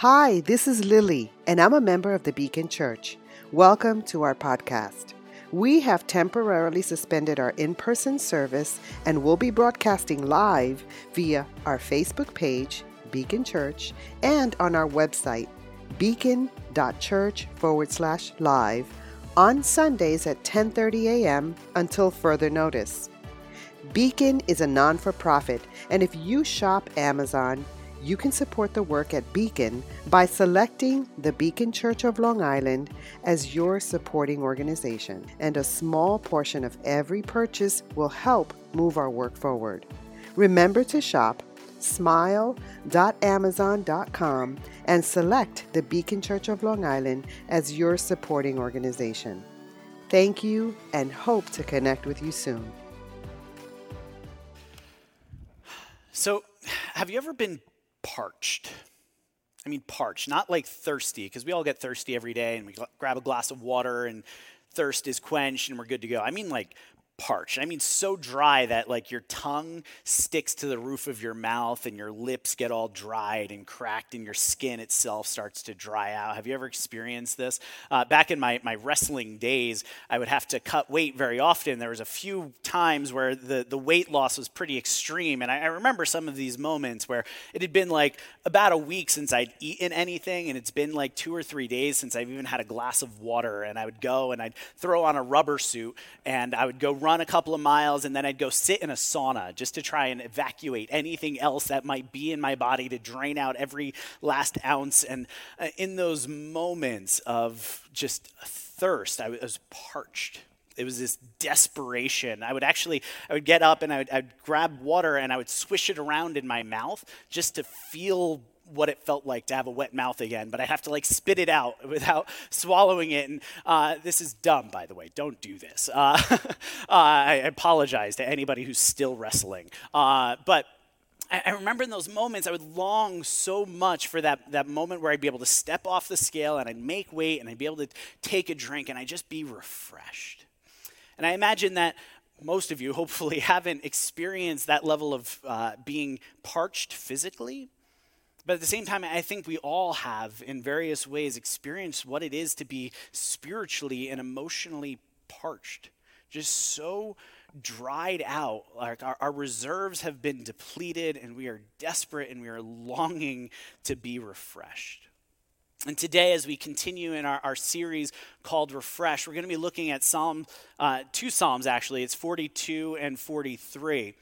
Hi, this is Lily, and I'm a member of the Beacon Church. Welcome to our podcast. We have temporarily suspended our in person service and will be broadcasting live via our Facebook page, Beacon Church, and on our website, beacon.church forward slash live on Sundays at 10:30 a.m. until further notice. Beacon is a non-for-profit, and if you shop Amazon, you can support the work at Beacon by selecting the Beacon Church of Long Island as your supporting organization, and a small portion of every purchase will help move our work forward. Remember to shop smile.amazon.com and select the Beacon Church of Long Island as your supporting organization. Thank you and hope to connect with you soon. So, have you ever been parched? I mean, parched, not like thirsty, because we all get thirsty every day and we grab a glass of water and thirst is quenched and we're good to go. I mean, like parched. I mean, so dry that like your tongue sticks to the roof of your mouth and your lips get all dried and cracked and your skin itself starts to dry out. Have you ever experienced this? Uh, back in my, my wrestling days, I would have to cut weight very often. There was a few times where the, the weight loss was pretty extreme. And I, I remember some of these moments where it had been like about a week since I'd eaten anything and it's been like two or three days since I've even had a glass of water. And I would go and I'd throw on a rubber suit and I would go run run a couple of miles and then I'd go sit in a sauna just to try and evacuate anything else that might be in my body to drain out every last ounce. And uh, in those moments of just thirst, I was parched it was this desperation i would actually i would get up and I would, I'd grab water and i would swish it around in my mouth just to feel what it felt like to have a wet mouth again, but I have to like spit it out without swallowing it. And uh, this is dumb, by the way. Don't do this. Uh, uh, I apologize to anybody who's still wrestling. Uh, but I remember in those moments, I would long so much for that, that moment where I'd be able to step off the scale and I'd make weight and I'd be able to take a drink and I'd just be refreshed. And I imagine that most of you hopefully haven't experienced that level of uh, being parched physically but at the same time, I think we all have, in various ways, experienced what it is to be spiritually and emotionally parched, just so dried out. Like our, our, reserves have been depleted, and we are desperate and we are longing to be refreshed. And today, as we continue in our, our series called Refresh, we're going to be looking at Psalm, uh, two Psalms actually. It's 42 and 43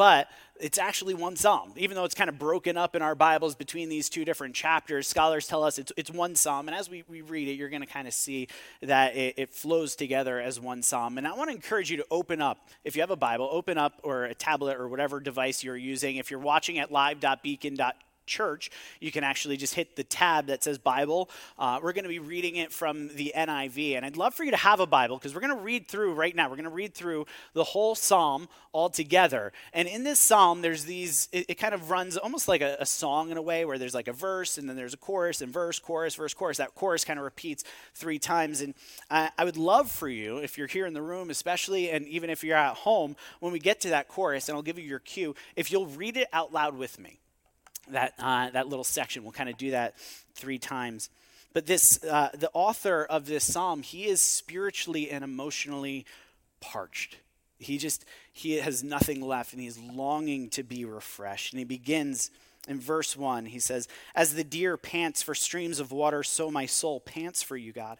but it's actually one psalm. Even though it's kind of broken up in our Bibles between these two different chapters, scholars tell us it's, it's one psalm. And as we, we read it, you're going to kind of see that it, it, flows together as one psalm. And I want to encourage you to open up, if you have a Bible, open up or a tablet or whatever device you're using. If you're watching at live.beacon.com, church, you can actually just hit the tab that says Bible. Uh, we're going to be reading it from the NIV. And I'd love for you to have a Bible because we're going to read through right now. We're going to read through the whole psalm all together. And in this psalm, there's these, it, it kind of runs almost like a, a song in a way where there's like a verse and then there's a chorus and verse, chorus, verse, chorus. That chorus kind of repeats three times. And I, I would love for you, if you're here in the room, especially, and even if you're at home, when we get to that chorus, and I'll give you your cue, if you'll read it out loud with me that, uh, that little section. We'll kind of do that three times. But this, uh, the author of this psalm, he is spiritually and emotionally parched. He just, he has nothing left and he's longing to be refreshed. And he begins in verse 1. He says, As the deer pants for streams of water, so my soul pants for you, God.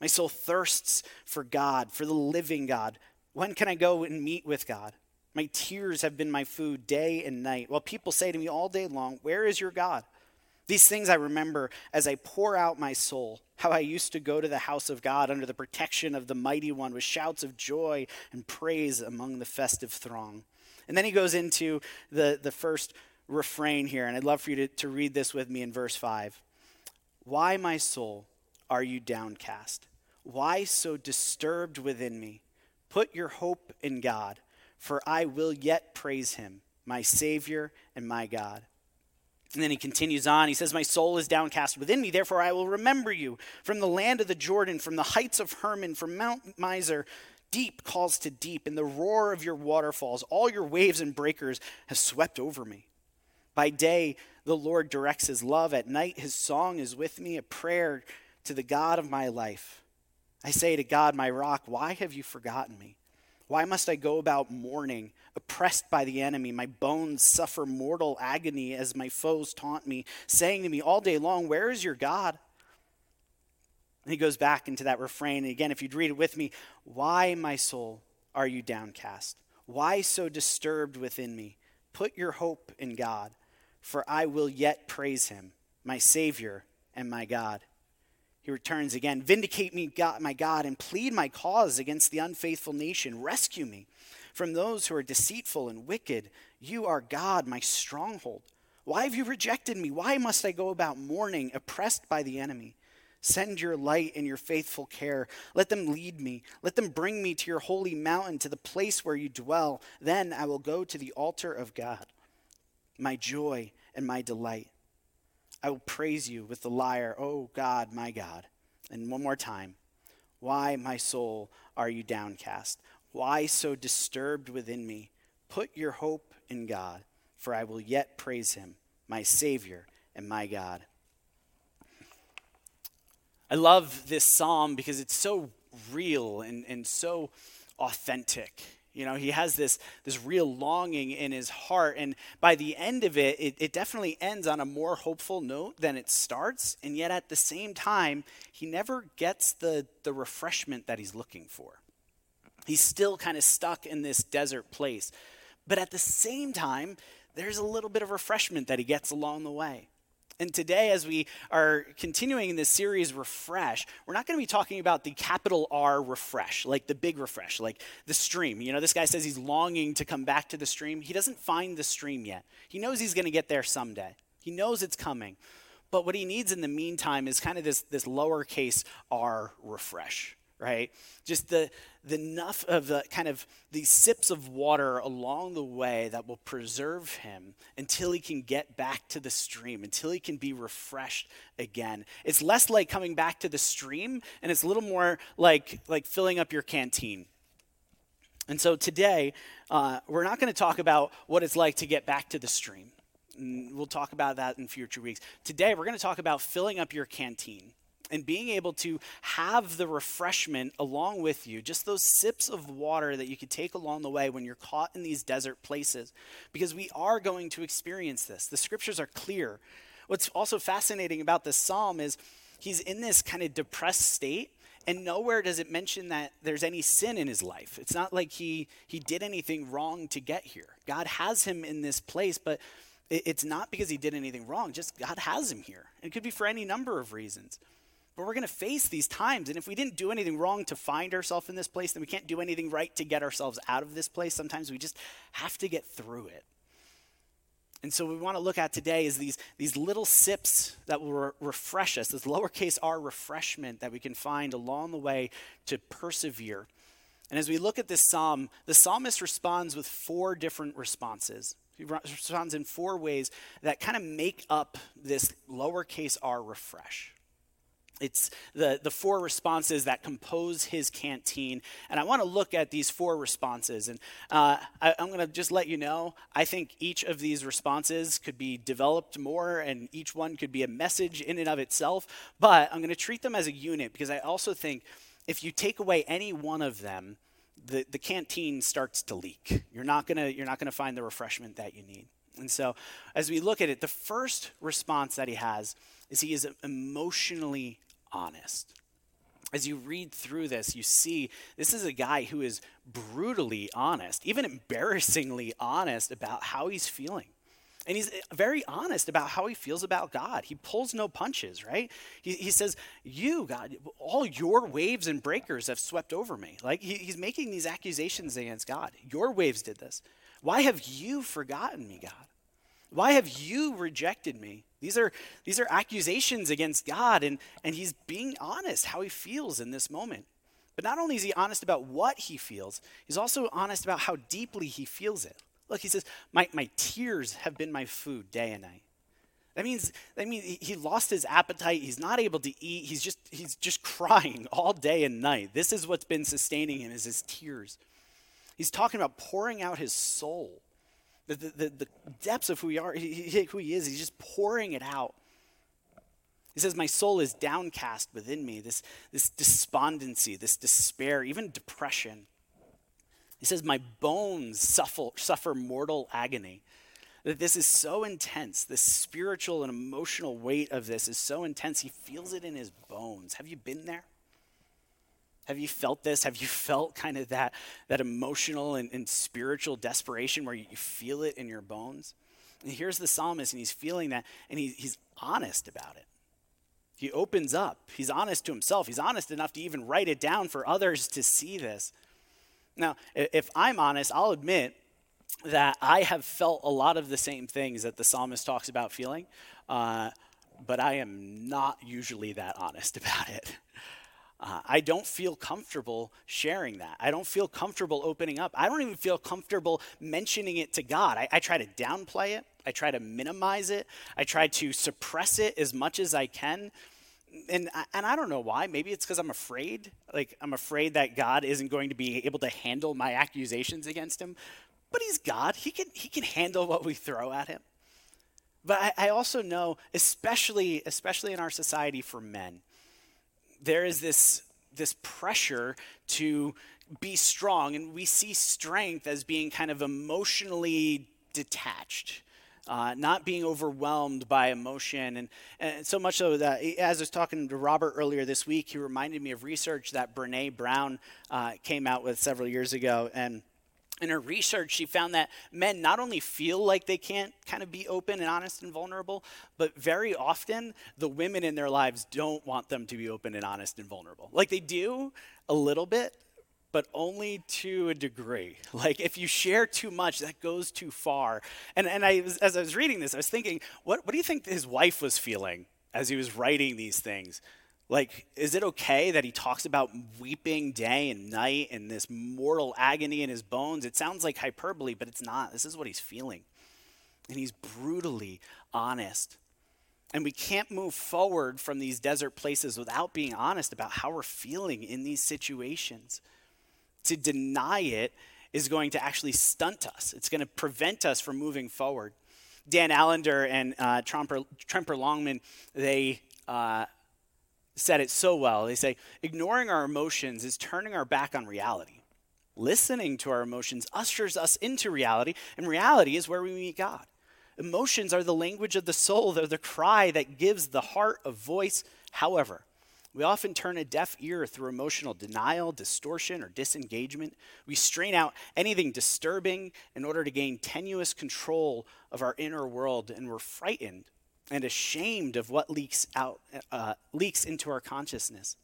My soul thirsts for God, for the living God. When can I go and meet with God? My tears have been my food day and night, while people say to me all day long, Where is your God? These things I remember as I pour out my soul, how I used to go to the house of God under the protection of the mighty one with shouts of joy and praise among the festive throng. And then he goes into the, the first refrain here, and I'd love for you to, to read this with me in verse 5. Why, my soul, are you downcast? Why so disturbed within me? Put your hope in God for I will yet praise him, my Savior and my God. And then he continues on. He says, My soul is downcast within me, therefore I will remember you. From the land of the Jordan, from the heights of Hermon, from Mount Mizar, deep calls to deep, and the roar of your waterfalls, all your waves and breakers have swept over me. By day, the Lord directs his love. At night, his song is with me, a prayer to the God of my life. I say to God, my rock, why have you forgotten me? Why must I go about mourning, oppressed by the enemy? My bones suffer mortal agony as my foes taunt me, saying to me all day long, Where is your God? And he goes back into that refrain. And again, if you'd read it with me, Why, my soul, are you downcast? Why so disturbed within me? Put your hope in God for I will yet praise him, my Savior and my God. He returns again Vindicate me, God, my God, and plead my cause against the unfaithful nation. Rescue me from those who are deceitful and wicked. You are God, my stronghold. Why have you rejected me? Why must I go about mourning, oppressed by the enemy? Send your light and your faithful care. Let them lead me. Let them bring me to your holy mountain, to the place where you dwell. Then I will go to the altar of God my joy and my delight. I will praise you with the lyre, O God, my God. And one more time, why, my soul, are you downcast? Why so disturbed within me? Put your hope in God, for I will yet praise him, my Savior and my God. I love this psalm because it's so real and, and so authentic. You know, he has this, this real longing in his heart. And by the end of it, it, it, definitely ends on a more hopeful note than it starts. And yet at the same time, he never gets the, the refreshment that he's looking for. He's still kind of stuck in this desert place. But at the same time, there's a little bit of refreshment that he gets along the way. And today, as we are continuing in this series, Refresh, we're not going to be talking about the capital R refresh, like the big refresh, like the stream. You know, this guy says he's longing to come back to the stream. He doesn't find the stream yet. He knows he's going to get there someday, he knows it's coming. But what he needs in the meantime is kind of this, this lowercase r refresh right? Just the, the enough of the kind of these sips of water along the way that will preserve him until he can get back to the stream, until he can be refreshed again. It's less like coming back to the stream, and it's a little more like like filling up your canteen. And so today, uh, we're not going to talk about what it's like to get back to the stream. We'll talk about that in future weeks. Today, we're going to talk about filling up your canteen and being able to have the refreshment along with you, just those sips of water that you could take along the way when you're caught in these desert places, because we are going to experience this. The scriptures are clear. What's also fascinating about this psalm is he's in this kind of depressed state. And nowhere does it mention that there's any sin in his life. It's not like he, he did anything wrong to get here. God has him in this place, but it's not because he did anything wrong. Just God has him here. It could be for any number of reasons. But we're going to face these times. And if we didn't do anything wrong to find ourselves in this place, then we can't do anything right to get ourselves out of this place. Sometimes we just have to get through it. And so, what we want to look at today is these, these little sips that will re- refresh us, this lowercase r refreshment that we can find along the way to persevere. And as we look at this psalm, the psalmist responds with four different responses. He responds in four ways that kind of make up this lowercase r refresh. It's the, the four responses that compose his canteen. And I want to look at these four responses. And uh, I, I'm going to just let you know I think each of these responses could be developed more, and each one could be a message in and of itself. But I'm going to treat them as a unit because I also think if you take away any one of them, the, the canteen starts to leak. You're not going to you're not going to find the refreshment that you need. And so, as we look at it, the first response that he has is he is emotionally honest. As you read through this, you see this is a guy who is brutally honest, even embarrassingly honest about how he's feeling. And he's eh, very honest about how he feels about God. He pulls no punches, right? He, he says, You, God, all your waves and breakers have swept over me. Like he, he's making these accusations against God. Your waves did this. Why have you forgotten me, God? Why have you rejected me? These are, these are accusations against God, and, and he's being honest how he feels in this moment. But not only is he honest about what he feels, he's also honest about how deeply he feels it. Look, he says, My, my tears have been my food day and night. That means, that means he lost his appetite. He's not able to eat. He's just, he's just crying all day and night. This is what's been sustaining him is his tears. He's talking about pouring out his soul The, the, the, depths of who, we are, he, who he is, he's just pouring it out. He says, My soul is downcast within me, this, this despondency, this despair, even depression. He says, My bones suffer, suffer mortal agony. That this is so intense. The spiritual and emotional weight of this is so intense. He feels it in his bones. Have you been there? Have you felt this? Have you felt kind of that, that emotional and, and spiritual desperation where you, feel it in your bones? And here's the psalmist, and he's feeling that, and he, he's honest about it. He opens up. He's honest to himself. He's honest enough to even write it down for others to see this. Now, if I'm honest, I'll admit that I have felt a lot of the same things that the psalmist talks about feeling, uh, but I am not usually that honest about it. Uh, I don't feel comfortable sharing that. I don't feel comfortable opening up. I don't even feel comfortable mentioning it to God. I, I try to downplay it, I try to minimize it, I try to suppress it as much as I can. And, and I don't know why. Maybe it's because I'm afraid. Like, I'm afraid that God isn't going to be able to handle my accusations against him. But he's God, he can, he can handle what we throw at him. But I, I also know, especially, especially in our society for men, there is this, this pressure to be strong, and we see strength as being kind of emotionally detached. Uh, not being overwhelmed by emotion. And, and, so much so that, as I was talking to Robert earlier this week, he reminded me of research that Brene Brown uh, came out with several years ago. And in her research, she found that men not only feel like they can't kind of be open and honest and vulnerable, but very often the women in their lives don't want them to be open and honest and vulnerable. Like they do a little bit, but only to a degree. Like if you share too much, that goes too far. And, and I as I was reading this, I was thinking, what, what do you think his wife was feeling as he was writing these things? Like, is it okay that he talks about weeping day and night and this mortal agony in his bones? It sounds like hyperbole, but it's not. This is what he's feeling. And he's brutally honest. And we can't move forward from these desert places without being honest about how we're feeling in these situations. To deny it is going to actually stunt us, it's going to prevent us from moving forward. Dan Allender and uh, Tremper, Longman, they. Uh, said it so well. They say, ignoring our emotions is turning our back on reality. Listening to our emotions ushers us into reality, and reality is where we meet God. Emotions are the language of the soul, they're the cry that gives the heart a voice. However, we often turn a deaf ear through emotional denial, distortion, or disengagement. We strain out anything disturbing in order to gain tenuous control of our inner world, and we're frightened and ashamed of what leaks out uh, leaks into our consciousness.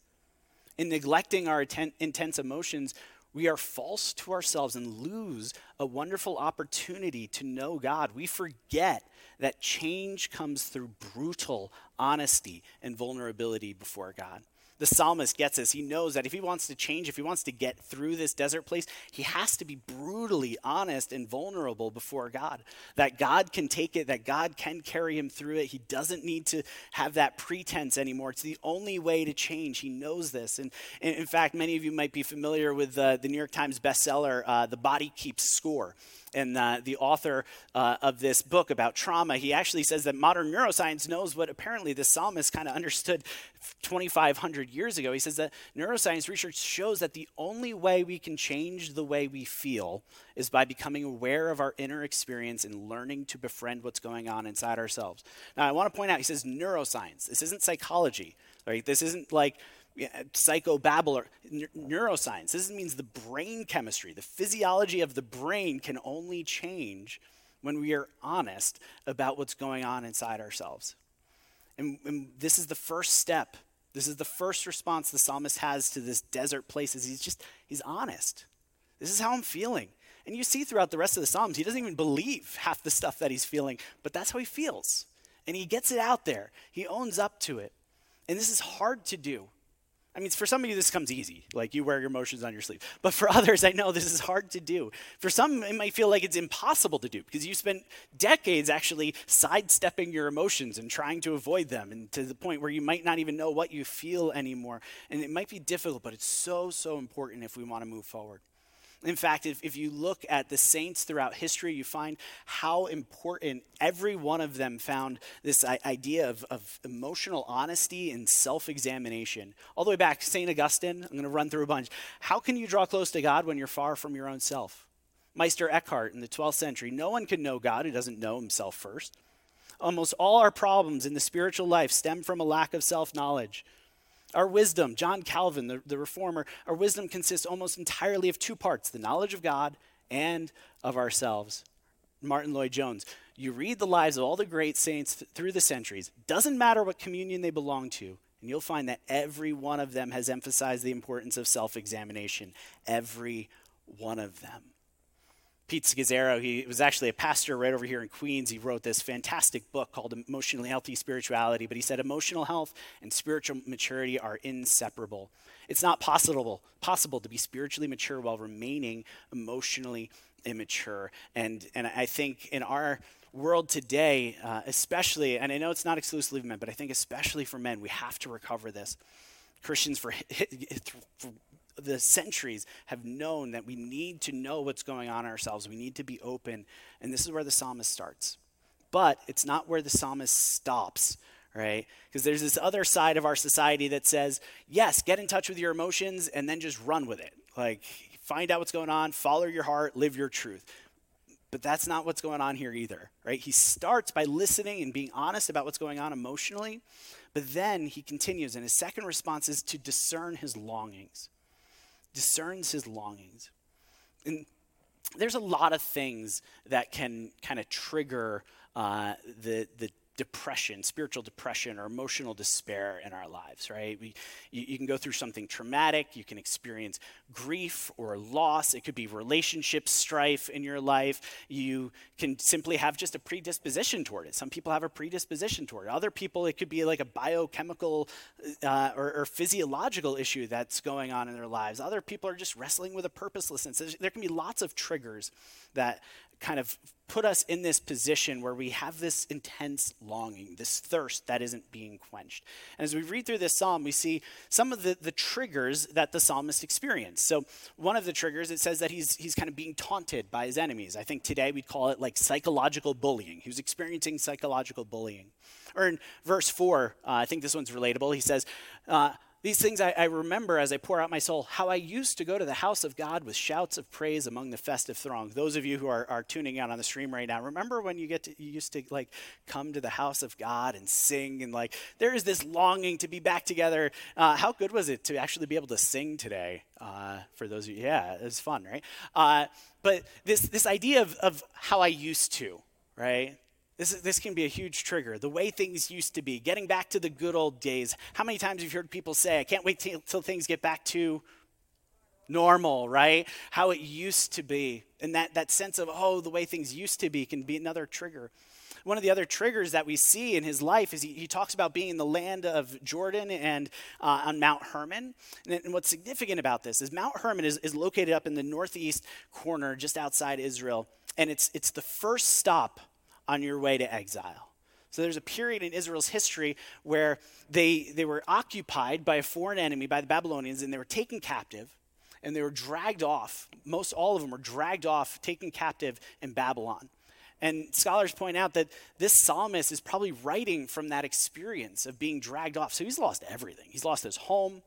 In neglecting our atten- intense emotions, we are false to ourselves and lose a wonderful opportunity to know God. We forget that change comes through brutal honesty and vulnerability before God the psalmist gets this. He knows that if he wants to change, if he wants to get through this desert place, he has to be brutally honest and vulnerable before God. That God can take it, that God can carry him through it. He doesn't need to have that pretense anymore. It's the only way to change. He knows this. And, and in fact, many of you might be familiar with uh, the New York Times bestseller, uh, The Body Keeps Score and uh, the author uh, of this book about trauma, he actually says that modern neuroscience knows what apparently the psalmist kind of understood 2,500 years ago. He says that neuroscience research shows that the only way we can change the way we feel is by becoming aware of our inner experience and learning to befriend what's going on inside ourselves. Now, I want to point out, he says neuroscience. This isn't psychology, right? This isn't like psychobabble or neuroscience. This means the brain chemistry, the physiology of the brain can only change when we are honest about what's going on inside ourselves. And, and, this is the first step. This is the first response the psalmist has to this desert place is he's just he's honest. This is how I'm feeling. And you see throughout the rest of the Psalms, he doesn't even believe half the stuff that he's feeling, but that's how he feels. And he gets it out there. He owns up to it. And this is hard to do. I mean, for some of you, this comes easy. Like you wear your emotions on your sleeve. But for others, I know this is hard to do. For some, it might feel like it's impossible to do because you spent decades actually sidestepping your emotions and trying to avoid them, and to the point where you might not even know what you feel anymore. And it might be difficult, but it's so, so important if we want to move forward. In fact, if, if you look at the saints throughout history, you find how important every one of them found this idea of, of emotional honesty and self examination. All the way back, St. Augustine, I'm going to run through a bunch. How can you draw close to God when you're far from your own self? Meister Eckhart in the 12th century. No one can know God who doesn't know himself first. Almost all our problems in the spiritual life stem from a lack of self knowledge. Our wisdom, John Calvin, the, the reformer, our wisdom consists almost entirely of two parts the knowledge of God and of ourselves. Martyn Lloyd-Jones, you read the lives of all the great saints th- through the centuries, doesn't matter what communion they belong to, and you'll find that every one of them has emphasized the importance of self examination. Every one of them. Pete Scazzero, he was actually a pastor right over here in Queens. He wrote this fantastic book called Emotionally Healthy Spirituality. But he said emotional health and spiritual maturity are inseparable. It's not possible, possible to be spiritually mature while remaining emotionally immature. And, and I think in our world today, uh, especially, and I know it's not exclusively men, but I think especially for men, we have to recover this. Christians for, for the centuries have known that we need to know what's going on ourselves. We need to be open. And this is where the psalmist starts. But it's not where the psalmist stops, right? Because there's this other side of our society that says, yes, get in touch with your emotions and then just run with it. Like, find out what's going on, follow your heart, live your truth. But that's not what's going on here either, right? He starts by listening and being honest about what's going on emotionally, but then he continues, and his second response is to discern his longings discerns his longings. And there's a lot of things that can kind of trigger uh, the, the depression, spiritual depression, or emotional despair in our lives, right? We, you, you, can go through something traumatic, you can experience grief or loss, it could be relationship strife in your life. You can simply have just a predisposition toward it. Some people have a predisposition toward it. Other people, it could be like a biochemical uh, or, or, physiological issue that's going on in their lives. Other people are just wrestling with a purposelessness. There can be lots of triggers that kind of put us in this position where we have this intense longing, this thirst that isn't being quenched. And as we read through this psalm, we see some of the, the triggers that the psalmist experienced. So, one of the triggers, it says that he's, he's kind of being taunted by his enemies. I think today we'd call it like psychological bullying. He was experiencing psychological bullying. Or in verse 4, uh, I think this one's relatable. He says, uh, these things I, I, remember as I pour out my soul, how I used to go to the house of God with shouts of praise among the festive throng. Those of you who are, are tuning out on the stream right now, remember when you get to, you used to like come to the house of God and sing and like there is this longing to be back together. Uh, how good was it to actually be able to sing today? Uh, for those of you, yeah, it was fun, right? Uh, but this this idea of, of how I used to, right? This, is, this can be a huge trigger. The way things used to be, getting back to the good old days. How many times have you heard people say, I can't wait till, things get back to normal, right? How it used to be. And that, that sense of, oh, the way things used to be can be another trigger. One of the other triggers that we see in his life is he, he talks about being in the land of Jordan and uh, on Mount Hermon. And, and, what's significant about this is Mount Hermon is, is located up in the northeast corner just outside Israel. And it's, it's the first stop on your way to exile. So there's a period in Israel's history where they, they were occupied by a foreign enemy, by the Babylonians, and they were taken captive and they were dragged off. Most all of them were dragged off, taken captive in Babylon. And scholars point out that this psalmist is probably writing from that experience of being dragged off. So he's lost everything. He's lost his home,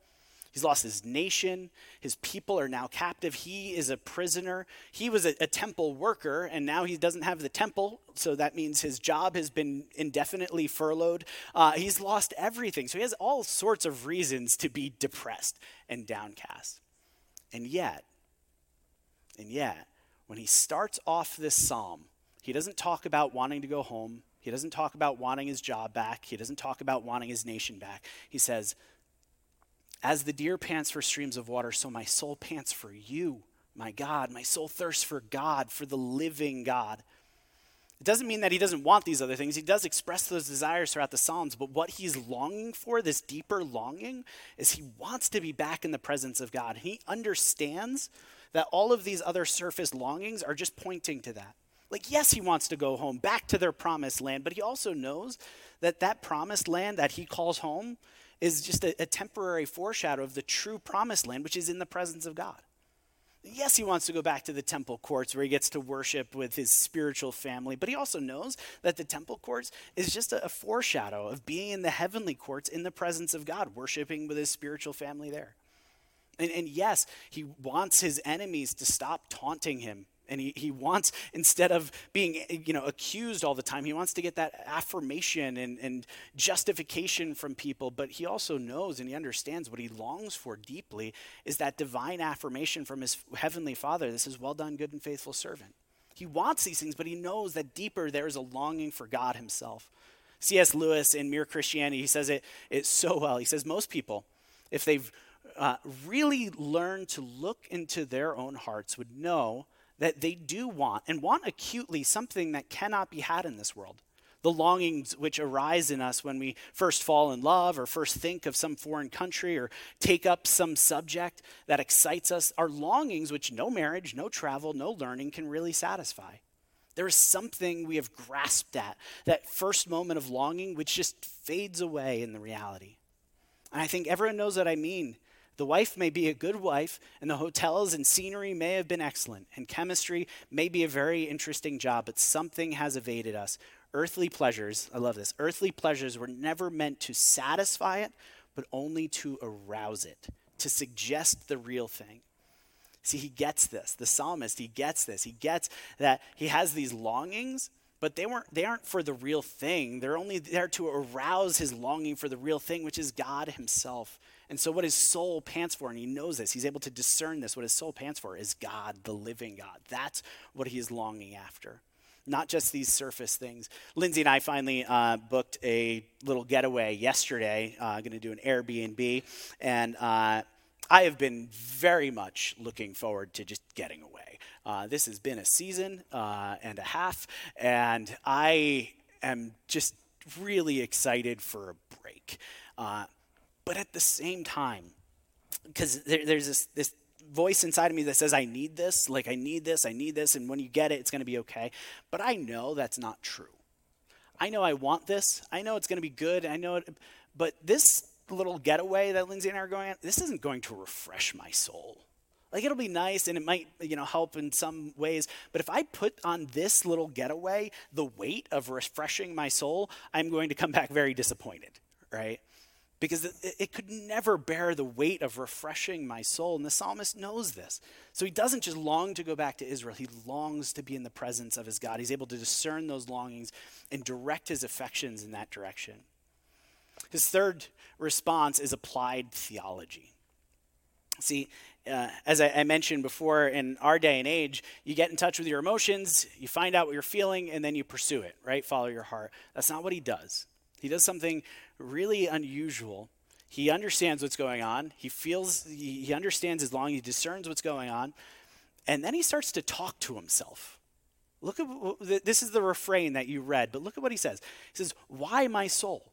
He's lost his nation. His people are now captive. He is a prisoner. He was a, a, temple worker, and now he doesn't have the temple. So that means his job has been indefinitely furloughed. Uh, he's lost everything. So he has all sorts of reasons to be depressed and downcast. And yet, and yet, when he starts off this psalm, he doesn't talk about wanting to go home. He doesn't talk about wanting his job back. He doesn't talk about wanting his nation back. He says, as the deer pants for streams of water, so my soul pants for you, my God. My soul thirsts for God, for the living God. It doesn't mean that he doesn't want these other things. He does express those desires throughout the Psalms, but what he's longing for, this deeper longing, is he wants to be back in the presence of God. He understands that all of these other surface longings are just pointing to that. Like, yes, he wants to go home, back to their promised land, but he also knows that that promised land that he calls home is just a, a temporary foreshadow of the true promised land, which is in the presence of God. Yes, he wants to go back to the temple courts where he gets to worship with his spiritual family, but he also knows that the temple courts is just a, a foreshadow of being in the heavenly courts in the presence of God, worshiping with his spiritual family there. And, and yes, he wants his enemies to stop taunting him and he, he wants instead of being you know accused all the time he wants to get that affirmation and, and justification from people. But he also knows and he understands what he longs for deeply is that divine affirmation from his heavenly father this is well done good and faithful servant. He wants these things but he knows that deeper there is a longing for god himself. Cs lewis in mere christianity he says it, it so well. He says most people if they've uh, really learned to look into their own hearts would know that they do want, and want acutely, something that cannot be had in this world. The longings which arise in us when we first fall in love or first think of some foreign country or take up some subject that excites us are longings which no marriage, no travel, no learning can really satisfy. There is something we have grasped at, that first moment of longing, which just fades away in the reality. And I think everyone knows what I mean the wife may be a good wife, and the hotels and scenery may have been excellent, and chemistry may be a very interesting job, but something has evaded us. Earthly pleasures, I love this, earthly pleasures were never meant to satisfy it, but only to arouse it, to suggest the real thing. See, he gets this. The psalmist, he gets this. He gets that he has these longings, but they weren't they aren't for the real thing. They're only there to arouse his longing for the real thing, which is God himself. And so, what his soul pants for, and he knows this, he's able to discern this, what his soul pants for is God, the living God. That's what he is longing after, not just these surface things. Lindsay and I finally uh, booked a little getaway yesterday, uh, going to do an Airbnb, and uh, I have been very much looking forward to just getting away. Uh, this has been a season uh, and a half, and I am just really excited for a break. But at the same time, because there, there's this, this voice inside of me that says, I need this, like, I need this, I need this, and when you get it, it's going to be okay. But I know that's not true. I know I want this. I know it's going to be good. I know it, but this little getaway that Lindsay and I are going on, this isn't going to refresh my soul. Like it'll be nice and it might, you know, help in some ways. But if I put on this little getaway the weight of refreshing my soul, I'm going to come back very disappointed, right? Because it, it, could never bear the weight of refreshing my soul. And the psalmist knows this. So he doesn't just long to go back to Israel, he longs to be in the presence of his God. He's able to discern those longings and direct his affections in that direction. His third response is applied theology. See, uh, as I, I, mentioned before, in our day and age, you get in touch with your emotions, you find out what you're feeling, and then you pursue it, right? Follow your heart. That's not what he does. He does something really unusual. He understands what's going on. He feels, he understands as long, he discerns what's going on. And then he starts to talk to himself. Look at this is the refrain that you read, but look at what he says. He says, Why my soul?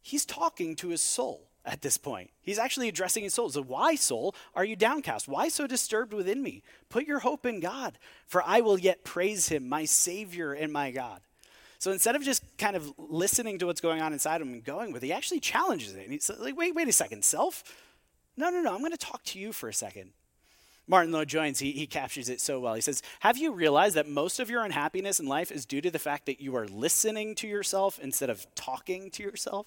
He's talking to his soul at this point. He's actually addressing his soul. So, why, soul, are you downcast? Why so disturbed within me? Put your hope in God, for I will yet praise him, my Savior and my God. So instead of just kind of listening to what's going on inside him and going with it, he actually challenges it. And he's like, wait, wait a second, self? No, no, no, I'm going to talk to you for a second. Martyn Lloyd-Jones, he, he captures it so well. He says, Have you realized that most of your unhappiness in life is due to the fact that you are listening to yourself instead of talking to yourself?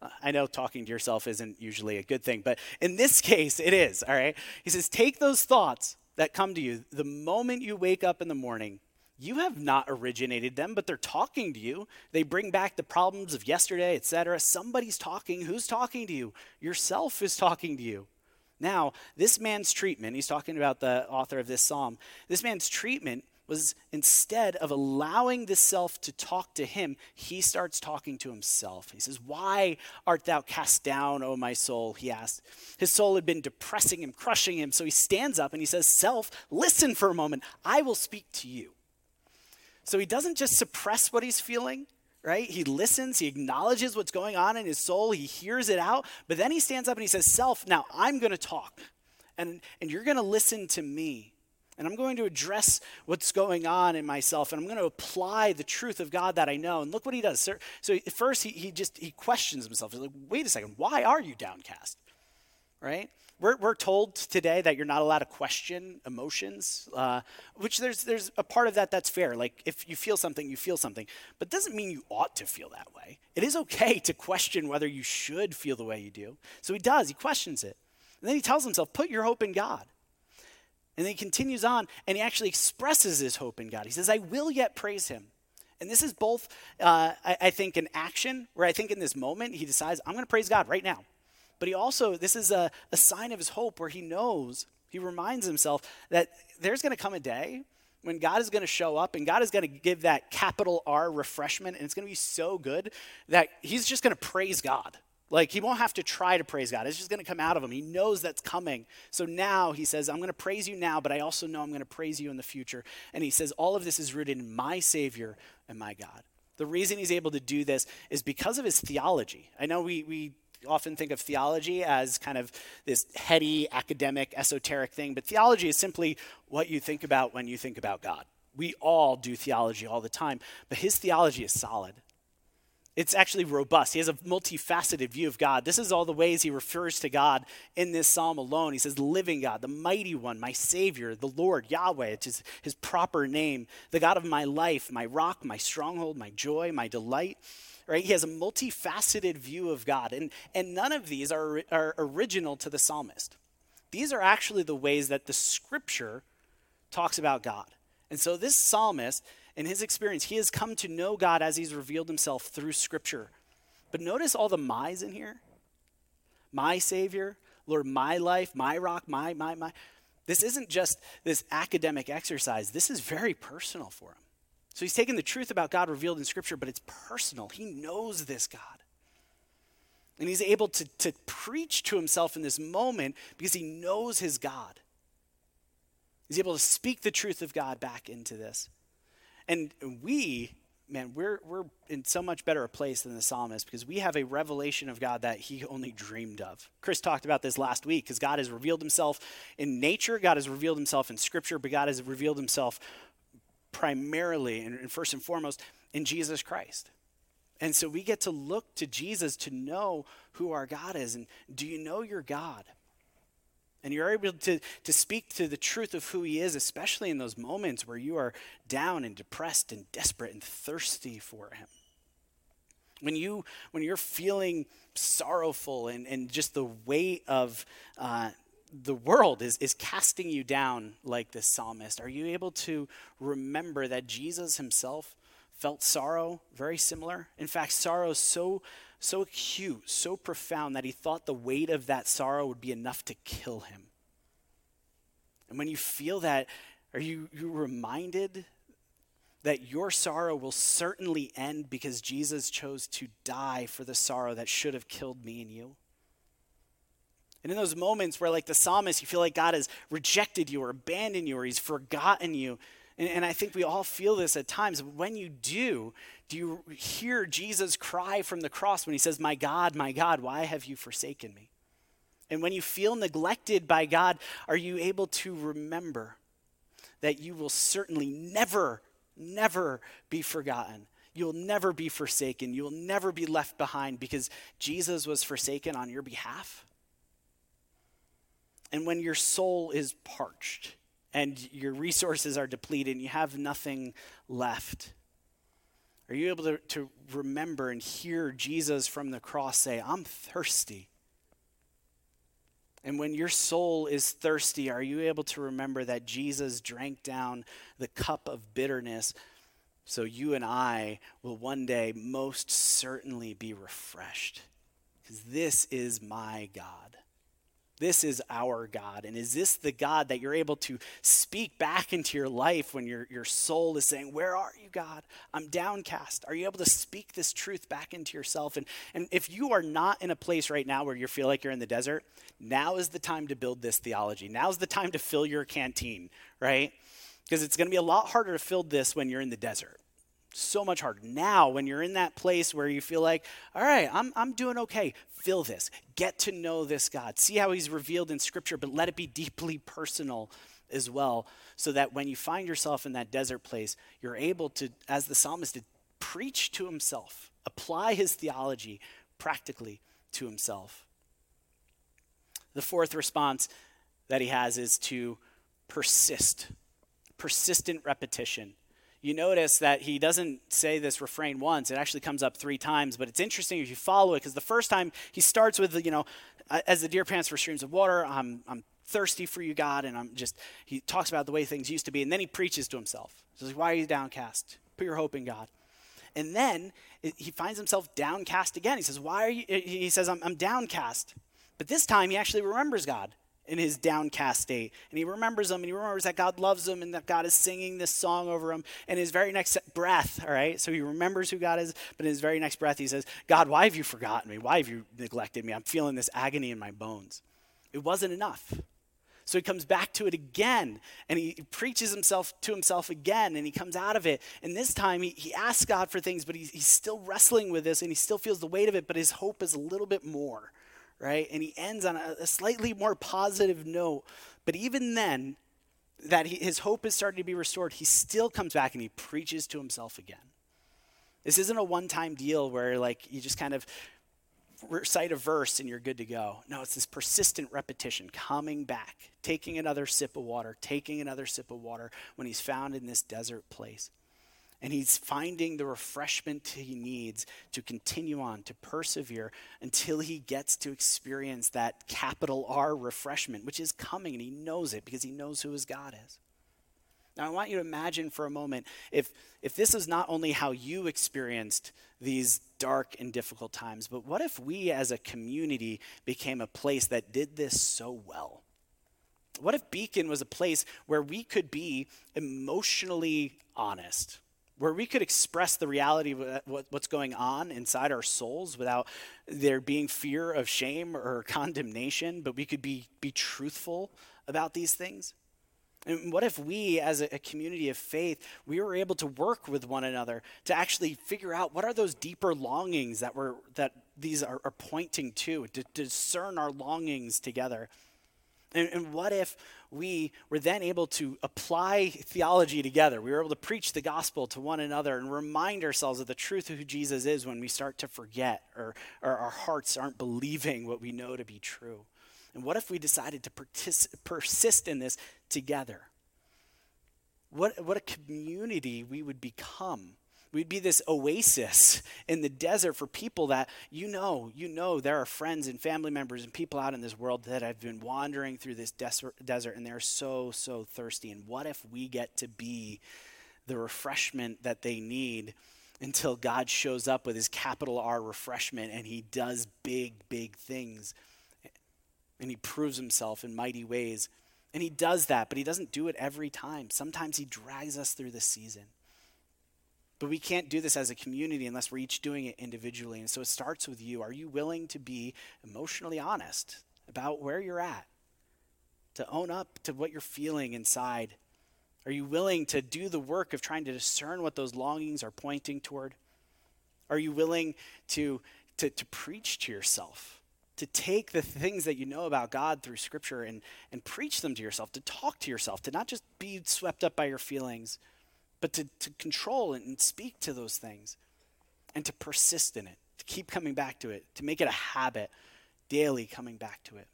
Uh, I know talking to yourself isn't usually a good thing, but in this case, it is, all right? He says, Take those thoughts that come to you the moment you wake up in the morning you have not originated them, but they're talking to you. They bring back the problems of yesterday, etc. Somebody's talking. Who's talking to you? Yourself is talking to you. Now, this man's treatment, he's talking about the author of this psalm, this man's treatment was instead of allowing the self to talk to him, he starts talking to himself. He says, Why art thou cast down, O my soul? He asked. His soul had been depressing him, crushing him. So he stands up and he says, Self, listen for a moment. I will speak to you. So he doesn't just suppress what he's feeling, right? He listens, he acknowledges what's going on in his soul, he hears it out, but then he stands up and he says, Self, now I'm going to talk, and, and you're going to listen to me. And I'm going to address what's going on in myself, and I'm going to apply the truth of God that I know. And look what he does. So, first, he, he just he questions himself. He's like, "Wait a second, why are you downcast? right? We're, we're told today that you're not allowed to question emotions, uh, which there's, there's a part of that that's fair. Like, if you feel something, you feel something. But it doesn't mean you ought to feel that way. It is okay to question whether you should feel the way you do. So he does, he questions it. And then he tells himself, put your hope in God. And then he continues on and he actually expresses his hope in God. He says, I will yet praise him. And this is both, uh, I, I, think, an action where I think in this moment he decides, I'm going to praise God right now. But he also, this is a, a sign of his hope where he knows, he reminds himself that there's going to come a day when God is going to show up and God is going to give that capital R refreshment, and it's going to be so good that he's just going to praise God. Like he won't have to try to praise God. It's just going to come out of him. He knows that's coming. So now he says, I'm going to praise you now, but I also know I'm going to praise you in the future. And he says, all of this is rooted in my Savior and my God. The reason he's able to do this is because of his theology. I know we, we often think of theology as kind of this heady, academic, esoteric thing, but theology is simply what you think about when you think about God. We all do theology all the time, but his theology is solid. It's actually robust. He has a multifaceted view of God. This is all the ways he refers to God in this psalm alone. He says, living God, the mighty one, my Savior, the Lord, Yahweh. It's his, his proper name, the God of my life, my rock, my stronghold, my joy, my delight. Right? He has a multifaceted view of God. And, and none of these are, are original to the psalmist. These are actually the ways that the scripture talks about God. And so this psalmist in his experience, he has come to know God as he's revealed himself through Scripture. But notice all the my's in here my Savior, Lord, my life, my rock, my, my, my. This isn't just this academic exercise, this is very personal for him. So he's taken the truth about God revealed in Scripture, but it's personal. He knows this God. And he's able to, to preach to himself in this moment because he knows his God. He's able to speak the truth of God back into this. And we, man, we're, we're in so much better a place than the psalmist because we have a revelation of God that he only dreamed of. Chris talked about this last week because God has revealed himself in nature, God has revealed himself in scripture, but God has revealed himself primarily and, first and foremost in Jesus Christ. And so we get to look to Jesus to know who our God is. And do you know your God? And you're able to, to speak to the truth of who he is, especially in those moments where you are down and depressed and desperate and thirsty for him. When, you, when you're feeling sorrowful and, and just the weight of uh, the world is, is casting you down like this psalmist, are you able to remember that Jesus himself felt sorrow very similar? In fact, sorrow so so acute, so profound that he thought the weight of that sorrow would be enough to kill him. And when you feel that, are you, you reminded that your sorrow will certainly end because Jesus chose to die for the sorrow that should have killed me and you? And in those moments where, like the psalmist, you feel like God has rejected you or abandoned you or he's forgotten you, and, and I think we all feel this at times. When you do, do you hear Jesus cry from the cross when he says, My God, my God, why have you forsaken me? And when you feel neglected by God, are you able to remember that you will certainly never, never be forgotten? You'll never be forsaken. You'll never be left behind because Jesus was forsaken on your behalf. And when your soul is parched, and your resources are depleted and you have nothing left? Are you able to, to remember and hear Jesus from the cross say, I'm thirsty? And when your soul is thirsty, are you able to remember that Jesus drank down the cup of bitterness so you and I will one day most certainly be refreshed? Because this is my God. This is our God. And is this the God that you're able to speak back into your life when your, your soul is saying, Where are you, God? I'm downcast. Are you able to speak this truth back into yourself? And, and if you are not in a place right now where you feel like you're in the desert, now is the time to build this theology. Now's the time to fill your canteen, right? Because it's going to be a lot harder to fill this when you're in the desert so much harder. Now, when you're in that place where you feel like, all right, I'm, I'm doing okay, fill this. Get to know this God. See how he's revealed in Scripture, but let it be deeply personal as well, so that when you find yourself in that desert place, you're able to, as the psalmist did, preach to himself, apply his theology practically to himself. The fourth response that he has is to persist, persistent repetition. You notice that he doesn't say this refrain once. It actually comes up three times, but it's interesting if you follow it because the first time he starts with, you know, as the deer pants for streams of water, I'm, I'm thirsty for you, God, and I'm just, he talks about the way things used to be, and then he preaches to himself. He says, Why are you downcast? Put your hope in God. And then he finds himself downcast again. He says, Why are you? He says, I'm, I'm downcast. But this time he actually remembers God in his downcast state. And he remembers him and he remembers that God loves him and that God is singing this song over him. And his very next breath, all right, so he remembers who God is, but in his very next breath he says, God, why have you forgotten me? Why have you neglected me? I'm feeling this agony in my bones. It wasn't enough. So he comes back to it again and he preaches himself to himself again and he comes out of it. And this time he, he asks God for things, but he's, he's still wrestling with this and he still feels the weight of it, but his hope is a little bit more, right? And he ends on a, a slightly more positive note. But even then, that he, his hope is starting to be restored, he still comes back and he preaches to himself again. This isn't a one time deal where, like, you just kind of recite a verse and you're good to go. No, it's this persistent repetition, coming back, taking another sip of water, taking another sip of water when he's found in this desert place. And he's finding the refreshment he needs to continue on, to persevere until he gets to experience that capital R refreshment, which is coming, and he knows it because he knows who his God is. Now, I want you to imagine for a moment if, if this is not only how you experienced these dark and difficult times, but what if we as a community became a place that did this so well? What if Beacon was a place where we could be emotionally honest, where we could express the reality of what's going on inside our souls without there being fear of shame or condemnation, but we could be, be truthful about these things? And what if we, as a, community of faith, we were able to work with one another to actually figure out what are those deeper longings that we're that these are, are pointing to, to, discern our longings together? And, and what if we were then able to apply theology together? We were able to preach the gospel to one another and remind ourselves of the truth of who Jesus is when we start to forget or, or our hearts aren't believing what we know to be true. And what if we decided to partic- persist in this together? What, what a community we would become. We'd be this oasis in the desert for people that you know, you know, there are friends and family members and people out in this world that have been wandering through this desert, and they're so, so thirsty. And what if we get to be the refreshment that they need until God shows up with his capital R refreshment and he does big, big things and he proves himself in mighty ways. And he does that, but he doesn't do it every time. Sometimes he drags us through the season. But we can't do this as a community unless we're each doing it individually. And so it starts with you. Are you willing to be emotionally honest about where you're at? To own up to what you're feeling inside? Are you willing to do the work of trying to discern what those longings are pointing toward? Are you willing to, to, to preach to yourself? to take the things that you know about God through Scripture and, and preach them to yourself, to talk to yourself, to not just be swept up by your feelings, but to, to control and speak to those things and to persist in it, to keep coming back to it, to make it a habit, daily coming back to it.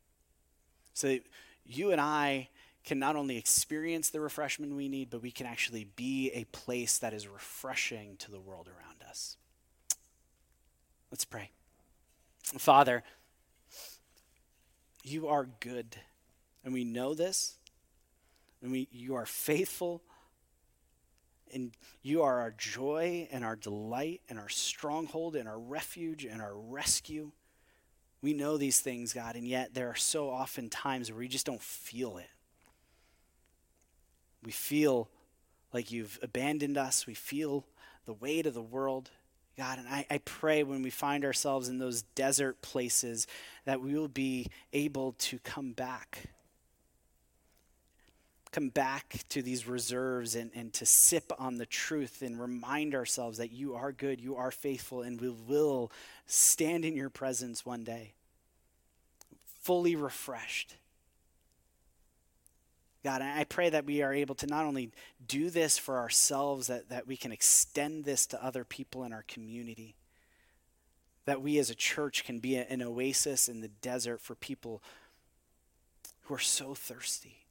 So you and I can not only experience the refreshment we need, but we can actually be a place that is refreshing to the world around us. Let's pray. Father, you are good. And we know this. And we, you are faithful. And you are our joy and our delight and our stronghold and our refuge and our rescue. We know these things, God, and yet there are so often times where we just don't feel it. We feel like you've abandoned us. We feel the weight of the world. God, and I, I pray when we find ourselves in those desert places that we will be able to come back. Come back to these reserves and, and to sip on the truth and remind ourselves that you are good, you are faithful, and we will stand in your presence one day, fully refreshed God, I pray that we are able to not only do this for ourselves, that, that we can extend this to other people in our community. That we as a church can be an oasis in the desert for people who are so thirsty,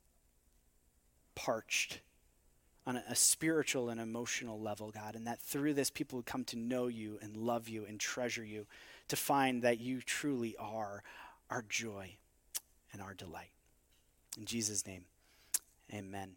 parched on a, spiritual and emotional level, God, and that through this people would come to know you and love you and treasure you, to find that you truly are our joy and our delight. In Jesus' name, amen.